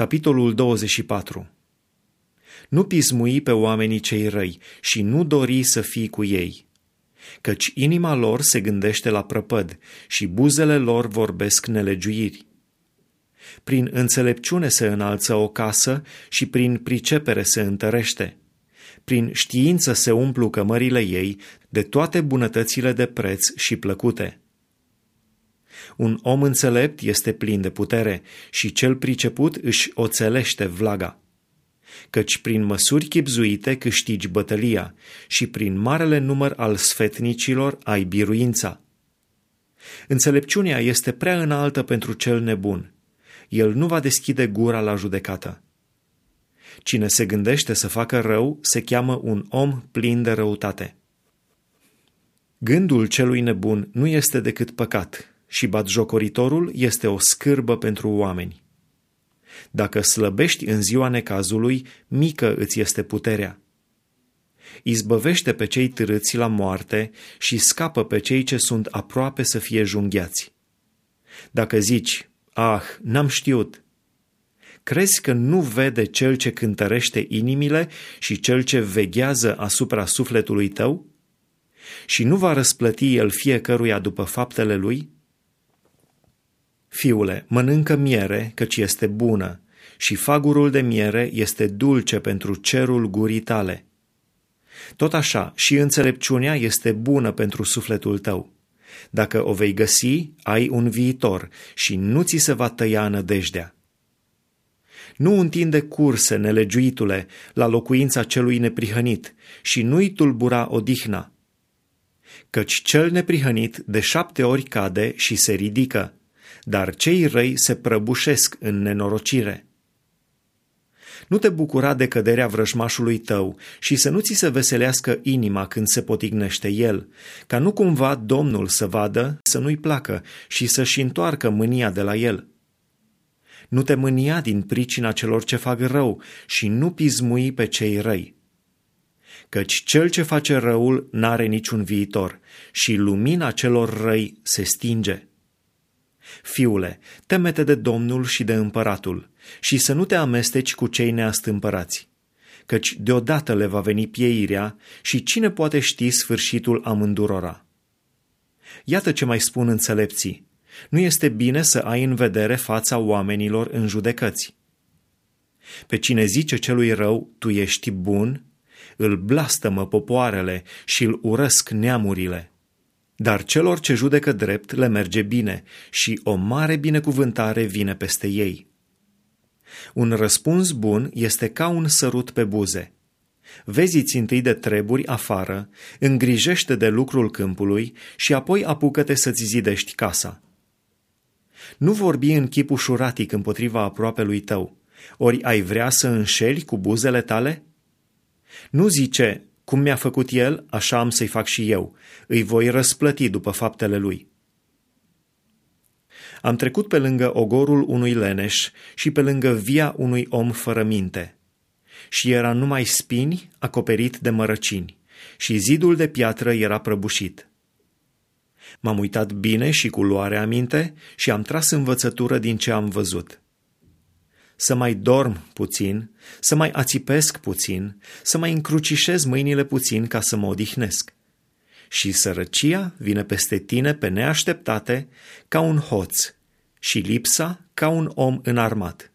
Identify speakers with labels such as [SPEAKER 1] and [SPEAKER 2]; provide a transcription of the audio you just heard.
[SPEAKER 1] Capitolul 24 Nu pismui pe oamenii cei răi și nu dori să fii cu ei, căci inima lor se gândește la prăpăd și buzele lor vorbesc nelegiuiri. Prin înțelepciune se înalță o casă și prin pricepere se întărește. Prin știință se umplu cămările ei de toate bunătățile de preț și plăcute. Un om înțelept este plin de putere și cel priceput își oțelește vlaga. Căci prin măsuri chipzuite câștigi bătălia și prin marele număr al sfetnicilor ai biruința. Înțelepciunea este prea înaltă pentru cel nebun. El nu va deschide gura la judecată. Cine se gândește să facă rău se cheamă un om plin de răutate. Gândul celui nebun nu este decât păcat și batjocoritorul este o scârbă pentru oameni. Dacă slăbești în ziua necazului, mică îți este puterea. Izbăvește pe cei târâți la moarte și scapă pe cei ce sunt aproape să fie junghiați. Dacă zici, ah, n-am știut, crezi că nu vede cel ce cântărește inimile și cel ce veghează asupra sufletului tău? Și nu va răsplăti el fiecăruia după faptele lui? Fiule, mănâncă miere, căci este bună, și fagurul de miere este dulce pentru cerul gurii tale. Tot așa, și înțelepciunea este bună pentru sufletul tău. Dacă o vei găsi, ai un viitor și nu ți se va tăia nădejdea. Nu întinde curse, nelegiuitule, la locuința celui neprihănit și nu-i tulbura odihna. Căci cel neprihănit de șapte ori cade și se ridică, dar cei răi se prăbușesc în nenorocire. Nu te bucura de căderea vrăjmașului tău și să nu ți se veselească inima când se potignește el, ca nu cumva Domnul să vadă, să nu-i placă și să-și întoarcă mânia de la el. Nu te mânia din pricina celor ce fac rău și nu pismui pe cei răi. Căci cel ce face răul n-are niciun viitor și lumina celor răi se stinge. Fiule, temete de Domnul și de împăratul și să nu te amesteci cu cei neastâmpărați, căci deodată le va veni pieirea și cine poate ști sfârșitul amândurora. Iată ce mai spun înțelepții. Nu este bine să ai în vedere fața oamenilor în judecăți. Pe cine zice celui rău, tu ești bun, îl blastămă popoarele și îl urăsc neamurile. Dar celor ce judecă drept le merge bine și o mare binecuvântare vine peste ei. Un răspuns bun este ca un sărut pe buze. Vezi-ți întâi de treburi afară, îngrijește de lucrul câmpului și apoi apucă-te să-ți zidești casa. Nu vorbi în chip ușuratic împotriva aproapelui tău, ori ai vrea să înșeli cu buzele tale? Nu zice, cum mi-a făcut el, așa am să-i fac și eu. Îi voi răsplăti după faptele lui. Am trecut pe lângă ogorul unui leneș și pe lângă via unui om fără minte. Și era numai spini acoperit de mărăcini și zidul de piatră era prăbușit. M-am uitat bine și cu luare aminte și am tras învățătură din ce am văzut să mai dorm puțin, să mai ațipesc puțin, să mai încrucișez mâinile puțin ca să mă odihnesc. Și sărăcia vine peste tine pe neașteptate ca un hoț și lipsa ca un om înarmat.